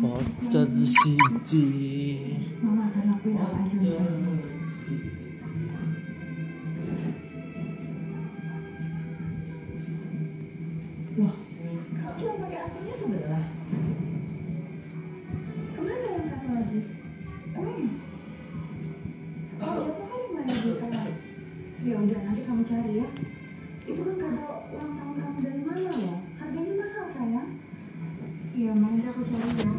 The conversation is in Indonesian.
voucher siji. Loh, cuma. Ke mana yang satu lagi? Oh? Ya udah, nanti kamu cari ya. 我们在后期还